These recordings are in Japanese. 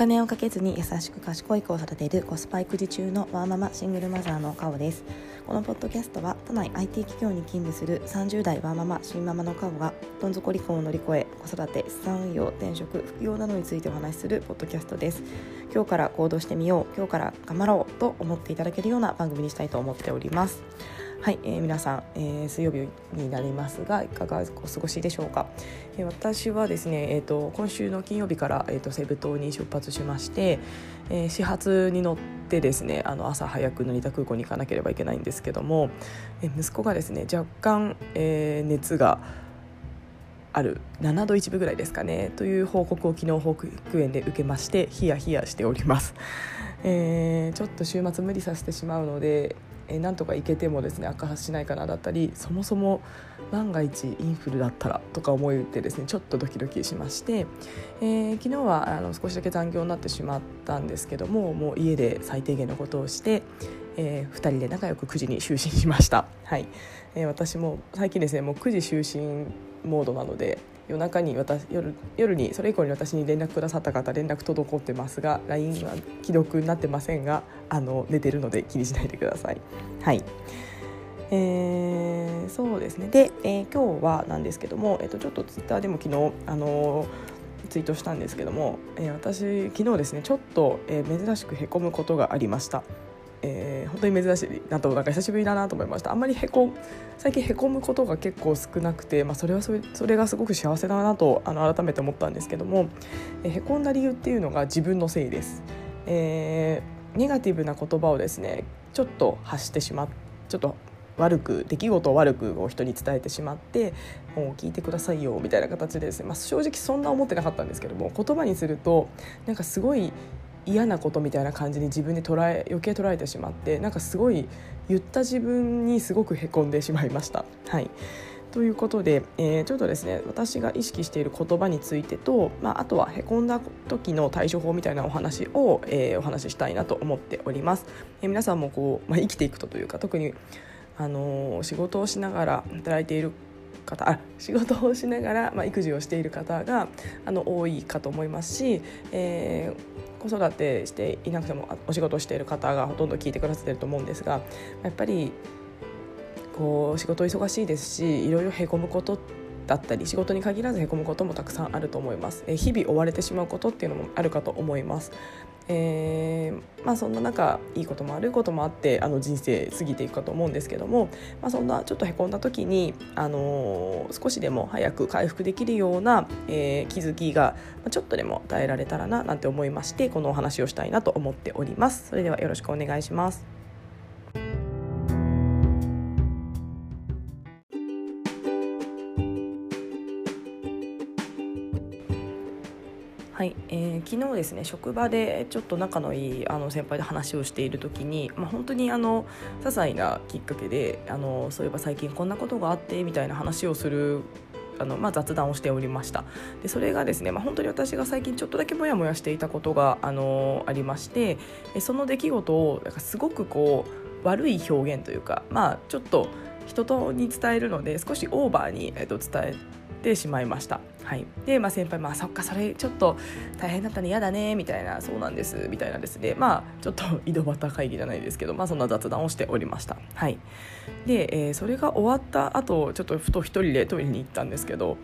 金をかけずに優しく賢い子を育てるコスパ育児中のワーママシングルマザーのカオです。このポッドキャストは都内 IT 企業に勤務する30代ワーママ新ママのカオがどん底離婚を乗り越え子育て資産運用転職副業などについてお話しするポッドキャストです。今日から行動してみよう今日から頑張ろうと思っていただけるような番組にしたいと思っております。はい、えー、皆さん、えー、水曜日になりますがいかがお過ごしでしょうか、えー、私はですね、えーと、今週の金曜日から、えーと、西武島に出発しまして、えー、始発に乗ってですねあの朝早く成田空港に行かなければいけないんですけども、えー、息子がですね若干、えー、熱がある7度1分ぐらいですかねという報告を昨日保育園で受けましてヒヤヒヤしております、えー、ちょっと週末無理させてしまうのでえー、なんとか行けてもですね悪化しないかなだったりそもそも万が一インフルだったらとか思いてですねちょっとドキドキしまして、えー、昨日はあの少しだけ残業になってしまったんですけどももう家で最低限のことをして、えー、2人で仲良く9時に就寝しました、はい。えー、私も最近ですねもう9時就寝モードなので夜中に私夜夜にそれ以降に私に連絡くださった方連絡滞ってますが LINE は既読になってませんがあの寝てるので気にしないでください。はいえー、そうですねで、えー、今日はなんですけども、えーと、ちょっとツイッターでも昨日あのツイートしたんですけども、えー、私昨日ですねちょっと、えー、珍しくへこむことがありました。えー、本当に珍しいなとなんか久しぶりだなと思いました。あんまりへこ最近へこむことが結構少なくて、まあ、それはそれそれがすごく幸せだなとあの改めて思ったんですけども、えー、へこんだ理由っていうのが自分のせいです、えー、ネガティブな言葉をですねちょっと発してしまっちょっと悪く出来事を悪くを人に伝えてしまってもう聞いてくださいよみたいな形でですね、まあ、正直そんな思ってなかったんですけども言葉にするとなんかすごい嫌なことみたいな感じに自分で捉え余計捉えてしまってなんかすごい言った自分にすごくへこんでしまいました。はいということで、えー、ちょっとですね私が意識している言葉についてと、まあ、あとはへこんだ時の対処法みたいなお話を、えー、お話ししたいなと思っております。えー、皆さんもこう、まあ、生きていくとというか特に、あの仕事をしながら働いている方あ仕事をしながら、まあ、育児をしている方があの多いかと思いますし、えー、子育てしていなくてもお仕事している方がほとんど聞いてくださってると思うんですがやっぱりこう仕事忙しいですしいろいろへこむことってだったり仕事に限らずへこむこともたくさんあると思います。え日々追われてしまうことっていうのもあるかと思います。えー、まあ、そんな中いいことも悪いこともあってあの人生過ぎていくかと思うんですけども、まあ、そんなちょっとへこんだ時に、あのー、少しでも早く回復できるような、えー、気づきがちょっとでも与えられたらななんて思いましてこのお話をしたいなと思っております。それではよろしくお願いします。ですね職場でちょっと仲のいいあの先輩と話をしている時に、まあ、本当にあの些細なきっかけであのそういえば最近こんなことがあってみたいな話をするあの、まあ、雑談をしておりました。でそれがですね、まあ、本当に私が最近ちょっとだけモヤモヤしていたことがあのありましてその出来事をなんかすごくこう悪い表現というか、まあ、ちょっと人とに伝えるので少しオーバーに、えっと、伝えてしまいました。はい、で、まあ、先輩、まあ、そっかそれちょっと大変だったね。嫌だね。みたいな。そうなんです。みたいなですね。まあちょっと 井戸端会議じゃないですけど、まあ、そんな雑談をしておりました。はい、で、えー、それが終わった後ちょっとふと一人でトイレに行ったんですけど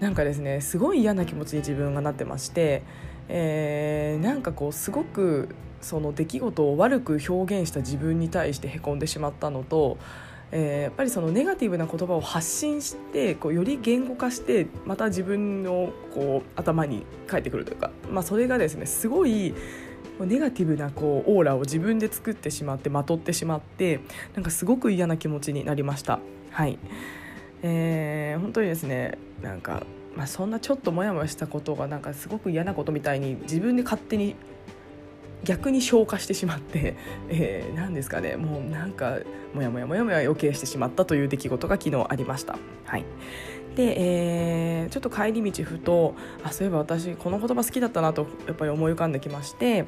なんかですねすごい嫌な気持ちに自分がなってまして、えー、なんかこうすごくその出来事を悪く表現した自分に対してへこんでしまったのとえー、やっぱりそのネガティブな言葉を発信してこうより言語化してまた自分のこう頭に返ってくるというか、まあ、それがですねすごいネガティブなこうオーラを自分で作ってしまってまとってしまってなんかすごく嫌な気持ちになりました。はいえー、本当にですねなんか、まあ、そんなちょっとモヤモヤしたことがなんかすごく嫌なことみたいに自分で勝手に逆に消化してしまって、えー、何ですかねもうなんかモヤモヤモヤモヤ余計してしまったという出来事が昨日ありました。はいで、えー、ちょっと帰り道ふとあそういえば私この言葉好きだったなとやっぱり思い浮かんできまして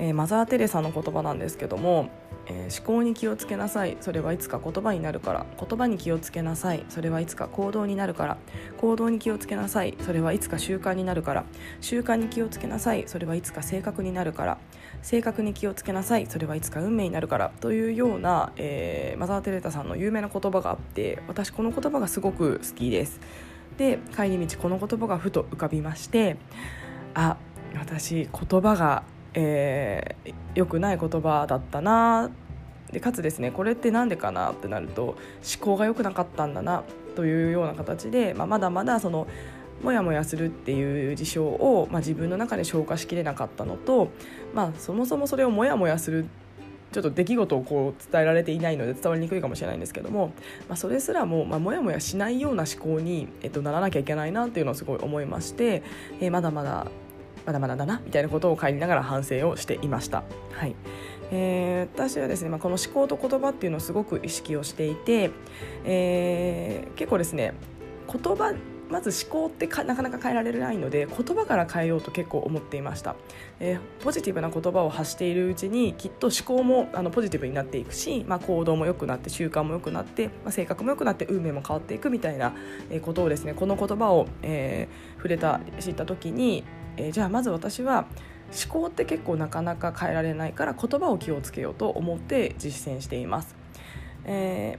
えー、マザー・テレサの言葉なんですけども、えー、思考に気をつけなさい。それはいつか言葉になるから。言葉に気をつけなさい。それはいつか行動になるから。行動に気をつけなさい。それはいつか習慣になるから。習慣に気をつけなさい。それはいつか性格になるから。性格に気をつけなさい。それはいつか運命になるから。というような、えー、マザー・テレサさんの有名な言葉があって私この言葉がすごく好きです。で帰り道この言葉がふと浮かびましてあ私言葉がえー、良くない言葉だったな。でかつですねこれって何でかなってなると思考が良くなかったんだなというような形で、まあ、まだまだそのモヤモヤするっていう事象を、まあ、自分の中で消化しきれなかったのと、まあ、そもそもそれをモヤモヤするちょっと出来事をこう伝えられていないので伝わりにくいかもしれないんですけども、まあ、それすらも、まあ、もやもやしないような思考に、えっと、ならなきゃいけないなっていうのをすごい思いまして、えー、まだまだまだまだだなみたいなことを帰りながら反省をしていました。はいえー、私はですね、まあ、この思考と言葉っていうのをすごく意識をしていて、えー、結構ですね言葉まず思考ってなかなか変えられないので言葉から変えようと結構思っていました、えー、ポジティブな言葉を発しているうちにきっと思考もあのポジティブになっていくし、まあ、行動も良くなって習慣も良くなって、まあ、性格も良くなって運命も変わっていくみたいなことをですねこの言葉を、えー、触れた知った時にえー、じゃあまず私は思考って結構なかなか変えられないから言葉を気をつけようと思って実践しています。え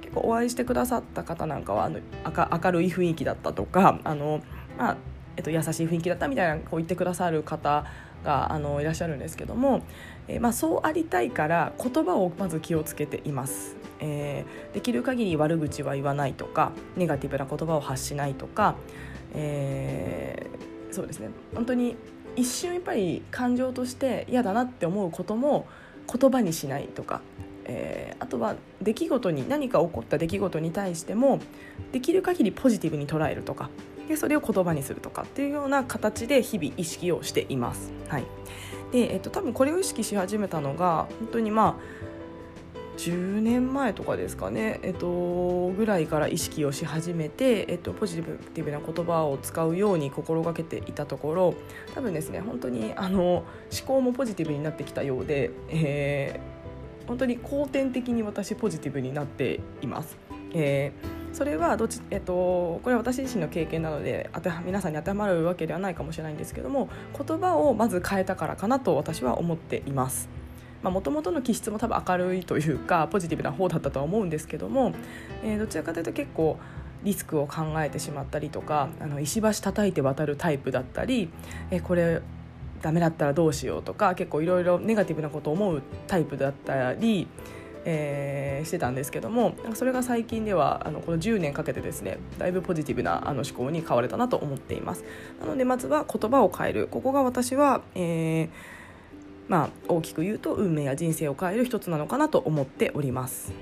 ー、結構お会いしてくださった方なんかはあの明るい雰囲気だったとかあの、まあえっと、優しい雰囲気だったみたいなこう言ってくださる方があのいらっしゃるんですけども、えー、まあ、そうありたいから言葉をまず気をつけています。えー、できる限り悪口は言わないとかネガティブな言葉を発しないとか、えーそうですね本当に一瞬やっぱり感情として嫌だなって思うことも言葉にしないとか、えー、あとは出来事に何か起こった出来事に対してもできる限りポジティブに捉えるとかでそれを言葉にするとかっていうような形で日々意識をしています。はいでえっと、多分これを意識し始めたのが本当にまあ10年前とかですかね、えっと、ぐらいから意識をし始めて、えっと、ポジティブな言葉を使うように心がけていたところ多分ですね本当にあの思考もポジティブになってきたようで、えー、本当に後天的に私ポジティブになっています。えー、それはどっち、えっと、これは私自身の経験なので当て皆さんに当てはまるわけではないかもしれないんですけども言葉をまず変えたからかなと私は思っています。もともとの気質も多分明るいというかポジティブな方だったとは思うんですけども、えー、どちらかというと結構リスクを考えてしまったりとかあの石橋叩いて渡るタイプだったり、えー、これダメだったらどうしようとか結構いろいろネガティブなことを思うタイプだったり、えー、してたんですけどもそれが最近ではあのこの10年かけてですねだいぶポジティブなあの思考に変われたなと思っています。なのでまずは言葉を変える。ここが私は、えーまあ、大きく言うと運命や人生を変える一つなのかなと思っております。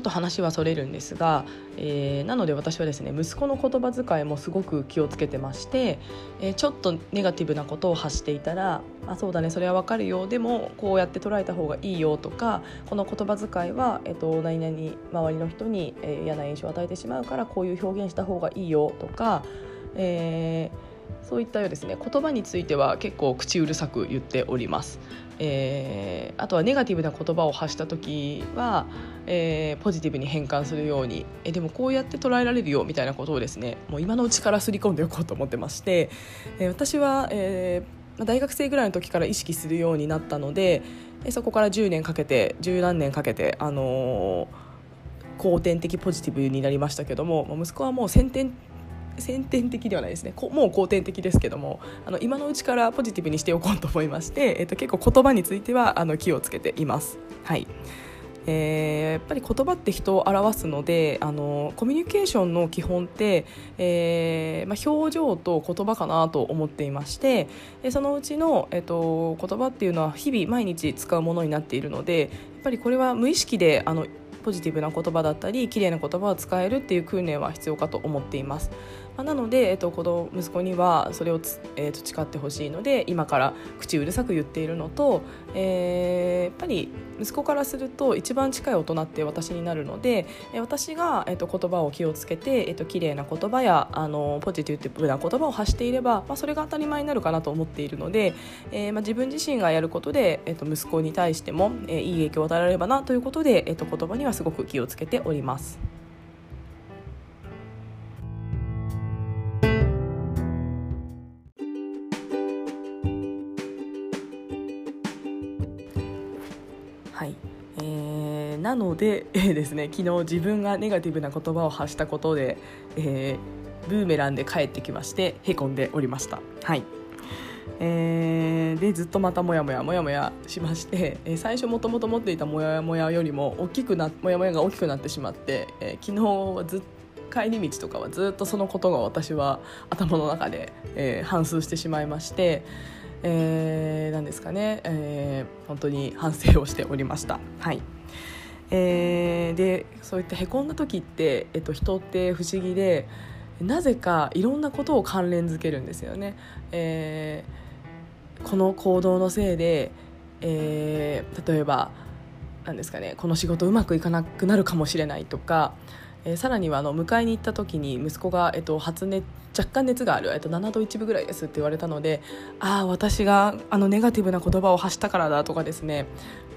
ょっと話はそれるんですが、えー、なので私はですね息子の言葉遣いもすごく気をつけてまして、えー、ちょっとネガティブなことを発していたら「あそうだねそれはわかるよでもこうやって捉えた方がいいよ」とか「この言葉遣いは、えーと、何々周りの人に、えー、嫌な印象を与えてしまうからこういう表現した方がいいよ」とか、えーそういったようですね言葉については結構口うるさく言っております。えー、あとはネガティブな言葉を発した時は、えー、ポジティブに変換するようにえでもこうやって捉えられるよみたいなことをですねもう今のうちからすり込んでおこうと思ってまして、えー、私は、えー、大学生ぐらいの時から意識するようになったのでそこから10年かけて十何年かけて、あのー、後天的ポジティブになりましたけども息子はもう先天先天的ではないですね。もう後天的ですけどもあの今のうちからポジティブにしておこうと思いまして、えっと、結構言葉についてはあの気をつけています。はい。えー、やっぱり言葉って人を表すのであのコミュニケーションの基本って、えーまあ、表情と言葉かなと思っていましてそのうちの、えっと、言葉っていうのは日々毎日使うものになっているのでやっぱりこれは無意識であのポジティブな言葉だったり綺麗な言葉を使えるっていう訓練は必要かと思っています。まあ、なので、えっと、子供息子にはそれを、えっと、誓ってほしいので今から口うるさく言っているのと、えー、やっぱり息子からすると一番近い大人って私になるので、私が、えっと、言葉を気をつけて、えっと綺麗な言葉やあのポジティブな言葉を発していれば、まあ、それが当たり前になるかなと思っているので、えーまあ、自分自身がやることで、えっと、息子に対しても、えー、いい影響を与えられればなということで、えっと、言葉にはすごく気をつけております。なので、えー、ですね昨日自分がネガティブな言葉を発したことで、えー、ブーメランで帰ってきましてへこんでおりました。はいえー、でずっとまたモヤモヤモヤモヤしまして、えー、最初もともと持っていたモヤモヤよりも大きくなモヤモヤが大きくなってしまって、えー、昨日はずっ帰り道とかはずっとそのことが私は頭の中で、えー、反芻してしまいまして、えー、なんですかね、えー、本当に反省をしておりました。はいえー、でそういったへこんだ時って、えっと、人って不思議でなぜかいろんなことを関連づけるんですよね。えー、この行動のせいで、えー、例えば何ですかねこの仕事うまくいかなくなるかもしれないとか、えー、さらにはあの迎えに行った時に息子が、えっと、発熱若干熱がある、えっと、7度1分ぐらいですって言われたのでああ私があのネガティブな言葉を発したからだとかですね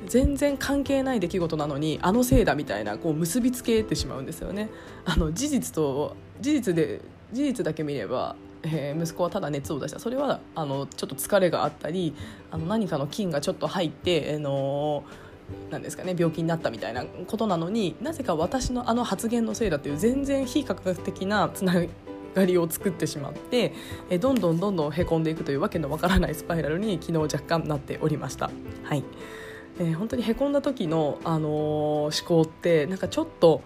全然関係ない出来事なのにあのせいだみたいなこう結びつけてしまうんですよね。あの事実と事実で事実だけ見ればえー、息子はただ熱を出したそれはあのちょっと疲れがあったりあの何かの菌がちょっと入って、あのなんですかね病気になったみたいなことなのになぜか私のあの発言のせいだという全然非科学的なつながりを作ってしまって、え、どんどんどんどんへこんでいくというわけのわからないスパイラルに昨日若干なっておりました。はいえー、本当にへこんだ時の、あのー、思考ってなんかちょっと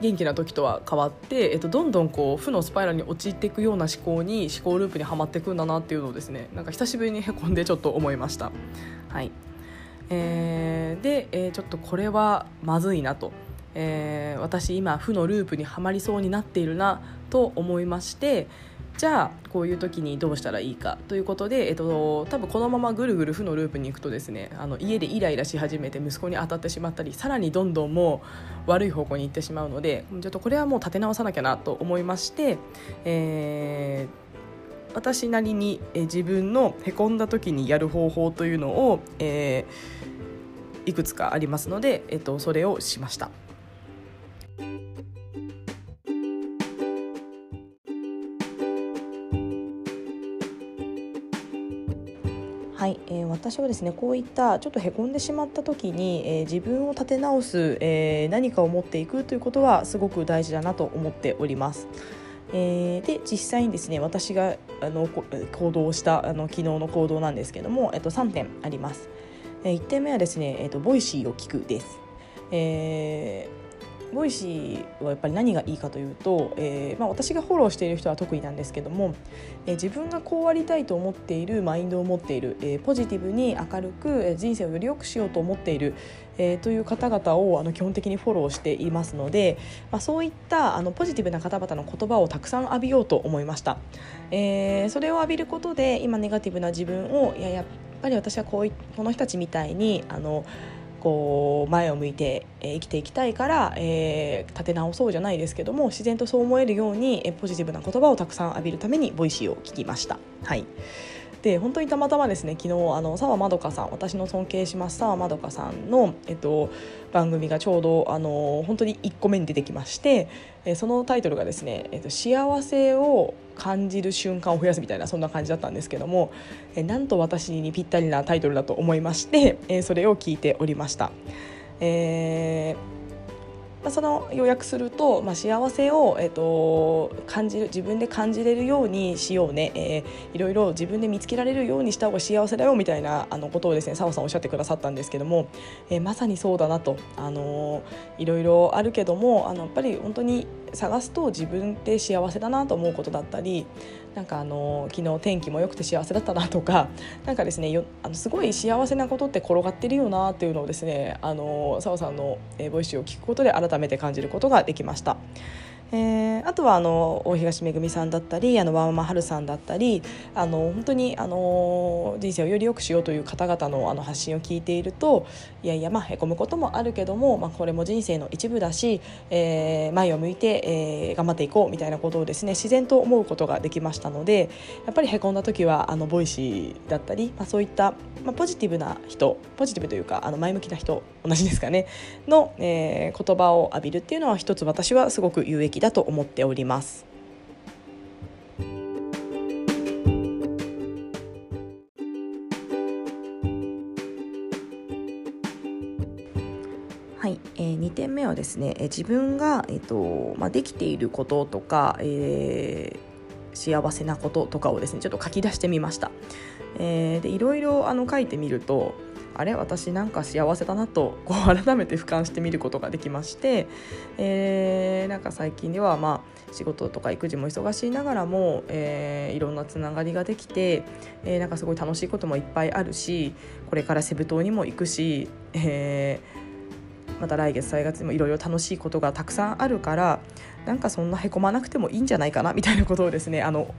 元気な時とは変わって、えっと、どんどんこう負のスパイラルに陥っていくような思考に思考ループにはまっていくんだなっていうのをですねなんか久しぶりにへこんでちょっと思いました。はいえー、で、えー、ちょっとこれはまずいなと、えー、私今負のループにはまりそうになっているなと思いまして、じゃあこういう時にどうしたらいいかということで、えっと、多分このままぐるぐる負のループに行くとですねあの家でイライラし始めて息子に当たってしまったりさらにどんどんもう悪い方向に行ってしまうのでちょっとこれはもう立て直さなきゃなと思いまして、えー、私なりに、え自分のへこんだ時にやる方法というのを、えー、いくつかありますので、えっと、それをしました。はい、えー、私はですねこういったちょっとへこんでしまった時に、えー、自分を立て直す、えー、何かを持っていくということはすごく大事だなと思っております。えー、で実際にですね私があの行動したあの昨日の行動なんですけども、えっと、3点あります。え、1点目はですね、えっと、 Voicy を聞くです。えー Voicy はやっぱり何がいいかというと、えーまあ、私がフォローしている人は特になんですけども、えー、自分がこうありたいと思っているマインドを持っている、えー、ポジティブに明るく人生をより良くしようと思っている、えー、という方々をあの基本的にフォローしていますので、まあ、そういったあのポジティブな方々の言葉をたくさん浴びようと思いました、えー、それを浴びることで今ネガティブな自分をいややっぱり私はこういこの人たちみたいにあのこう前を向いて、え生きていきたいから、えー、立て直そうじゃないですけども自然とそう思えるように、えポジティブな言葉をたくさん浴びるために Voicy を聞きました。はいで本当にたまたまですね昨日あの澤まどかさん私の尊敬します澤まどかさんの、えっと、番組がちょうどあの本当に1個目に出てきまして、えそのタイトルがですね、えっと「幸せを感じる瞬間を増やす」みたいなそんな感じだったんですけども、えなんと私にぴったりなタイトルだと思いまして、えそれを聞いておりました。えーまあ、その要約すると、まあ、幸せを、えーと、感じる自分で感じれるようにしようね、えー、いろいろ自分で見つけられるようにした方が幸せだよみたいなあのことをですね澤さんおっしゃってくださったんですけども、えー、まさにそうだなと、あのー、いろいろあるけどもあのやっぱり本当に探すと自分で幸せだなと思うことだったりなんかあの昨日天気も良くて幸せだったなとか なんかですねよあのすごい幸せなことって転がってるよなっていうのをですねあの澤さんの Voicy を聞くことで改めて感じることができました。えー、あとはあの大東めぐみさんだったりあのワーママハルさんだったりあの本当にあの人生をより良くしようという方々のあの発信を聞いているといやいやまあへこむこともあるけども、まあ、これも人生の一部だし、えー、前を向いて、えー、頑張っていこうみたいなことをですね自然と思うことができましたのでやっぱりへこんだ時はあの Voicy だったり、まあ、そういった、まあ、ポジティブな人ポジティブというかあの前向きな人同じですかねの、えー、言葉を浴びるっていうのは一つ私はすごく有益だだと思っております。はい、えー、2点目はですね、えー、自分が、えーとまあ、できていることとか、えー、幸せなこととかをですねちょっと書き出してみました。えー、でいろいろあの書いてみるとあれ私なんか幸せだなとこう改めて俯瞰してみることができまして、えー、なんか最近ではまあ仕事とか育児も忙しいながらも、えー、いろんなつながりができて、えー、なんかすごい楽しいこともいっぱいあるしこれからセブ島にも行くし、えー、また来月3月にもいろいろ楽しいことがたくさんあるからなんかそんなへこまなくてもいいんじゃないかなみたいなことをですねあの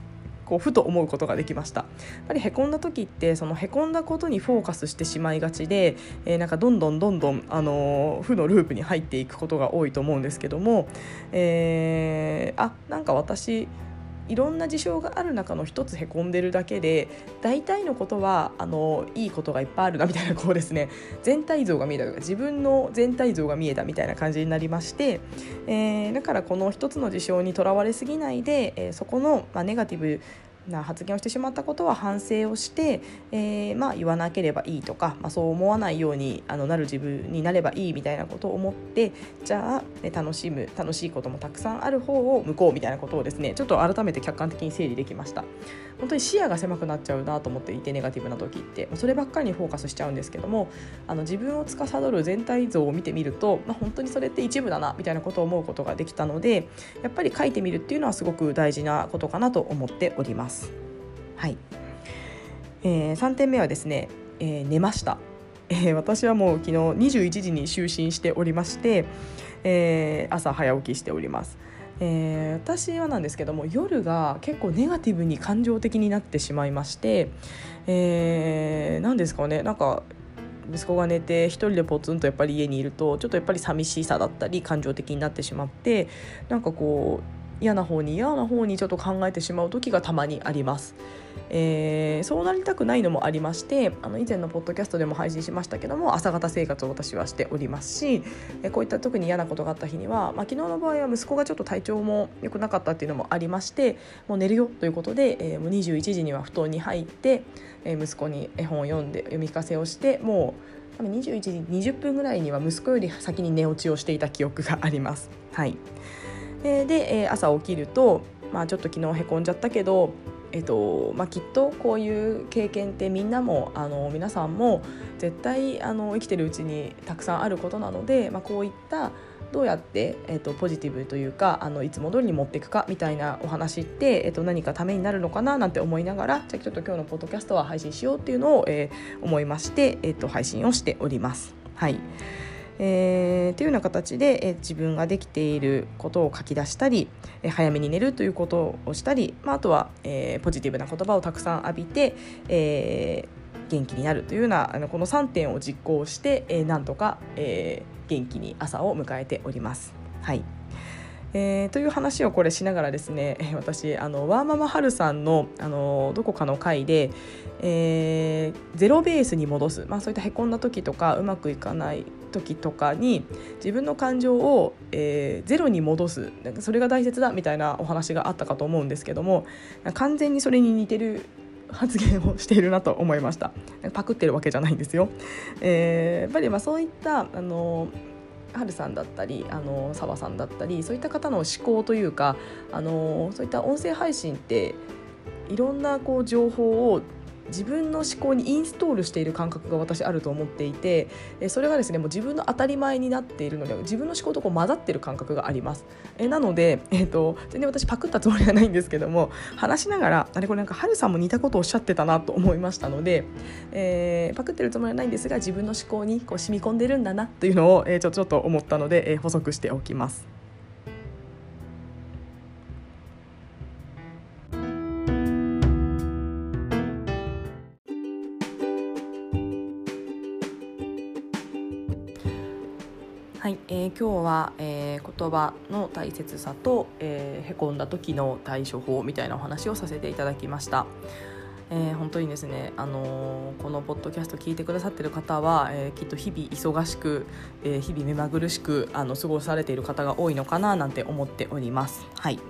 こうふと思うことができました。やっぱりへこんだ時ってそのへこんだことにフォーカスしてしまいがちで、えー、なんかどんどんどんどん、あのー、負のループに入っていくことが多いと思うんですけども、えー、あなんか私いろんな事象がある中の一つへこんでるだけで大体のことはあのいいことがいっぱいあるなみたいなこうですね。全体像が見えたとか自分の全体像が見えたみたいな感じになりまして、えー、だからこの一つの事象にとらわれすぎないで、えー、そこの、まあ、ネガティブな発言をしてしまったことは反省をして、えー、まあ、言わなければいいとか、まあ、そう思わないようにあのなる自分になればいいみたいなことを思ってじゃあ、ね、楽しむ楽しいこともたくさんある方を向こうみたいなことをですねちょっと改めて客観的に整理できました。本当に視野が狭くなっちゃうなと思っていてネガティブな時ってそればっかりにフォーカスしちゃうんですけどもあの自分を司る全体像を見てみると、まあ、本当にそれって一部だなみたいなことを思うことができたのでやっぱり書いてみるっていうのはすごく大事なことかなと思っております。はい、えー、3点目はですね、えー、寝ました、えー、私はもう昨日21時に就寝しておりまして、えー、朝早起きしております。えー、私はなんですけども夜が結構ネガティブに感情的になってしまいまして、えー、何ですかねなんか息子が寝て一人でポツンとやっぱり家にいるとちょっとやっぱり寂しさだったり感情的になってしまってなんかこう嫌な方に嫌な方にちょっと考えてしまう時がたまにあります。えー、そうなりたくないのもありましてあの以前のポッドキャストでも配信しましたけども朝方生活を私はしておりますし、えこういった特に嫌なことがあった日には、まあ、昨日の場合は息子がちょっと体調も良くなかったっていうのもありましてもう寝るよということで、えー、もう21時には布団に入って、えー、息子に絵本を読んで読み聞かせをしてもう21時20分ぐらいには息子より先に寝落ちをしていた記憶があります。はい、で、えー、朝起きると、まあ、ちょっと昨日へこんじゃったけどえっとまあ、きっとこういう経験ってみんなもあの皆さんも絶対あの生きてるうちにたくさんあることなので、まあ、こういったどうやって、えっと、ポジティブというかあのいつも通りに持っていくかみたいなお話って、えっと、何かためになるのかななんて思いながらじゃあちょっと今日のポッドキャストは配信しようっていうのを、えー、思いまして、えっと、配信をしております。はいえー、というような形で、えー、自分ができていることを書き出したり、えー、早めに寝るということをしたり、まあ、あとは、えー、ポジティブな言葉をたくさん浴びて、えー、元気になるというようなあのこの3点を実行して、えー、なんとか、えー、元気に朝を迎えております。はいえー、という話をこれしながらですね 私あのワーママハルさんのあのどこかの回で、えー、ゼロベースに戻す、まあ、そういったへこんだ時とかうまくいかない時とかに自分の感情を、えー、ゼロに戻すなんかそれが大切だみたいなお話があったかと思うんですけども完全にそれに似てる発言をしているなと思いました。パクってるわけじゃないんですよ、えー、やっぱりまあそういったあのはるさんだったりあの澤さんだったりそういった方の思考というかあのそういった音声配信っていろんなこう情報を自分の思考にインストールしている感覚が私あると思っていてそれがですねもう自分の当たり前になっているので自分の思考とこう混ざってる感覚がありますえなので、えーと、全然私パクったつもりはないんですけども話しながらあれこれなんかハルさんも似たことをおっしゃってたなと思いましたので、えー、パクってるつもりはないんですが自分の思考にこう染み込んでるんだなというのを、えー、ちょちょっと思ったので、えー、補足しておきます。はい、えー、今日は、えー、言葉の大切さと、えー、へこんだ時の対処法みたいなお話をさせていただきました。えー、本当にですね、あのー、このポッドキャスト聞いてくださってる方は、えー、きっと日々忙しく、え日々目まぐるしくあの過ごされている方が多いのかななんて思っております。はい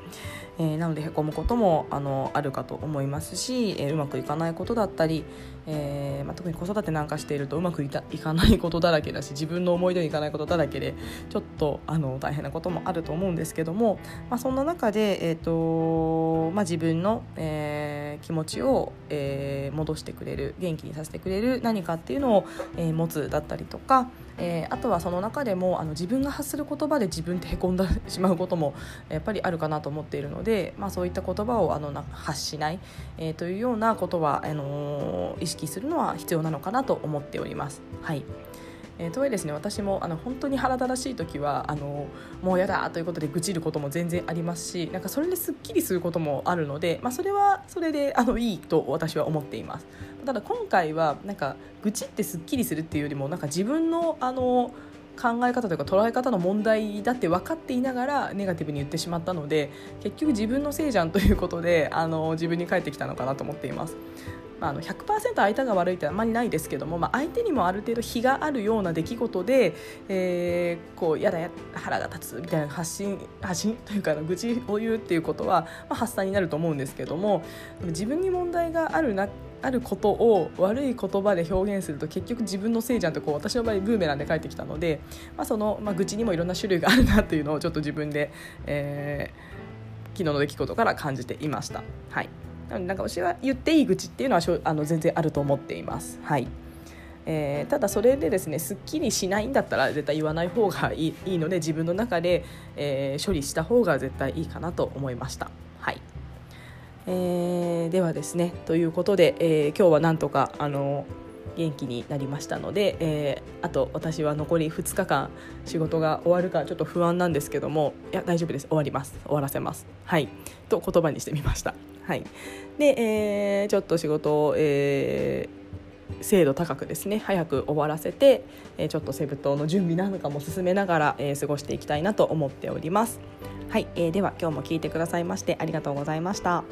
えー、なのでへこむこともあのあるかと思いますし、えー、うまくいかないことだったり、えーまあ、特に子育てなんかしているとうまくいいかないことだらけだし自分の思い通りにいかないことだらけでちょっとあの大変なこともあると思うんですけども、まあ、そんな中で、えーとまあ、自分の、えー、気持ちを、えー、戻してくれる元気にさせてくれる何かっていうのを、えー、持つだったりとか、えー、あとはその中でもあの自分が発する言葉で自分ってへこんでしまうこともやっぱりあるかなと思っているので、まあ、そういった言葉をあの発しない、えー、というようなことはあの意識するのは必要なのかなと思っております。はいえー、とはいえですね私もあの本当に腹立たしい時はあのもうやだということで愚痴ることも全然ありますしなんかそれですっきりすることもあるので、まあ、それはそれであのいいと私は思っていますただ今回はなんか愚痴ってすっきりするっていうよりもなんか自分のあの考え方というか捉え方の問題だって分かっていながらネガティブに言ってしまったので結局自分のせいじゃんということであの自分に返ってきたのかなと思っています。まあ、あの100%相手が悪いってあまりないですけども、まあ、相手にもある程度非があるような出来事で、えー、こうやだや腹が立つみたいな発信発信というか愚痴を言うっていうことは、まあ、発散になると思うんですけども自分に問題があるなあることを悪い言葉で表現すると結局自分のせいじゃんとこう私の場合ブーメランで返ってきたので、まあ、その、まあ、愚痴にもいろんな種類があるなっていうのをちょっと自分で、えー、昨日の出来事から感じていました。はいなんか私は言っていい愚痴っていうのはあの全然あると思っています。はい。えー、ただそれでですねすっきりしないんだったら絶対言わない方がいいいいので自分の中で、えー、処理した方が絶対いいかなと思いました。はい。えー、ではですねということで、えー、今日はなんとかあの元気になりましたので、えー、あと私は残り2日間仕事が終わるかちょっと不安なんですけどもいや大丈夫です。終わります。終わらせます。はい。と言葉にしてみました。はい。で、えー、ちょっと仕事を、えー精度高くですね早く終わらせて、えー、ちょっとセブ島の準備なんかも進めながら、えー、過ごしていきたいなと思っております。はい、えー、では今日も聞いてくださいましてありがとうございました。